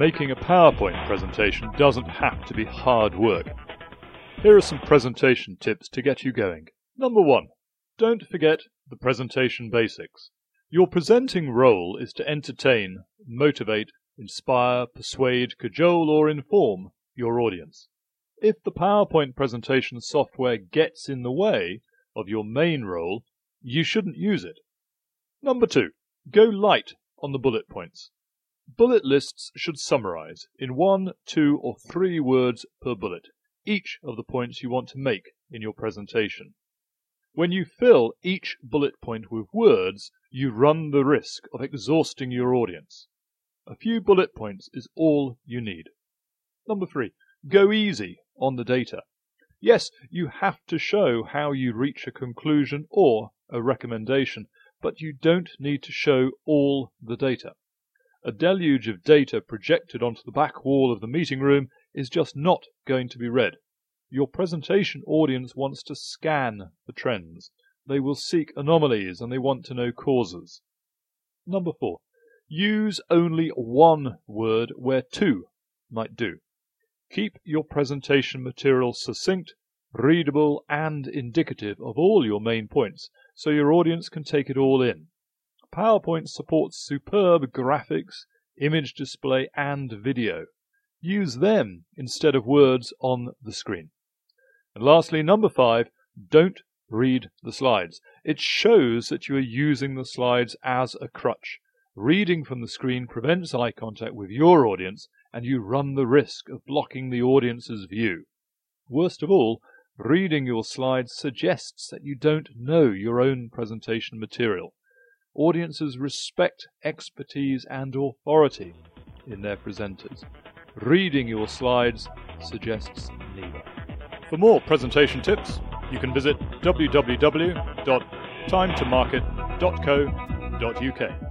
making a PowerPoint presentation doesn't have to be hard work. Here are some presentation tips to get you going. Number one, don't forget the presentation basics. Your presenting role is to entertain, motivate, inspire, persuade, cajole, or inform your audience. If the PowerPoint presentation software gets in the way of your main role, you shouldn't use it. Number two, go light on the bullet points. Bullet lists should summarize in one, two, or three words per bullet each of the points you want to make in your presentation. When you fill each bullet point with words, you run the risk of exhausting your audience. A few bullet points is all you need. Number three, go easy on the data. Yes, you have to show how you reach a conclusion or a recommendation, but you don't need to show all the data. A deluge of data projected onto the back wall of the meeting room is just not going to be read. Your presentation audience wants to scan the trends. They will seek anomalies and they want to know causes. Number four, use only one word where two might do. Keep your presentation material succinct, readable, and indicative of all your main points so your audience can take it all in. PowerPoint supports superb graphics, image display, and video. Use them instead of words on the screen. And lastly, number five, don't read the slides. It shows that you are using the slides as a crutch. Reading from the screen prevents eye contact with your audience, and you run the risk of blocking the audience's view. Worst of all, reading your slides suggests that you don't know your own presentation material. Audiences respect expertise and authority in their presenters. Reading your slides suggests neither. For more presentation tips, you can visit www.timetomarket.co.uk.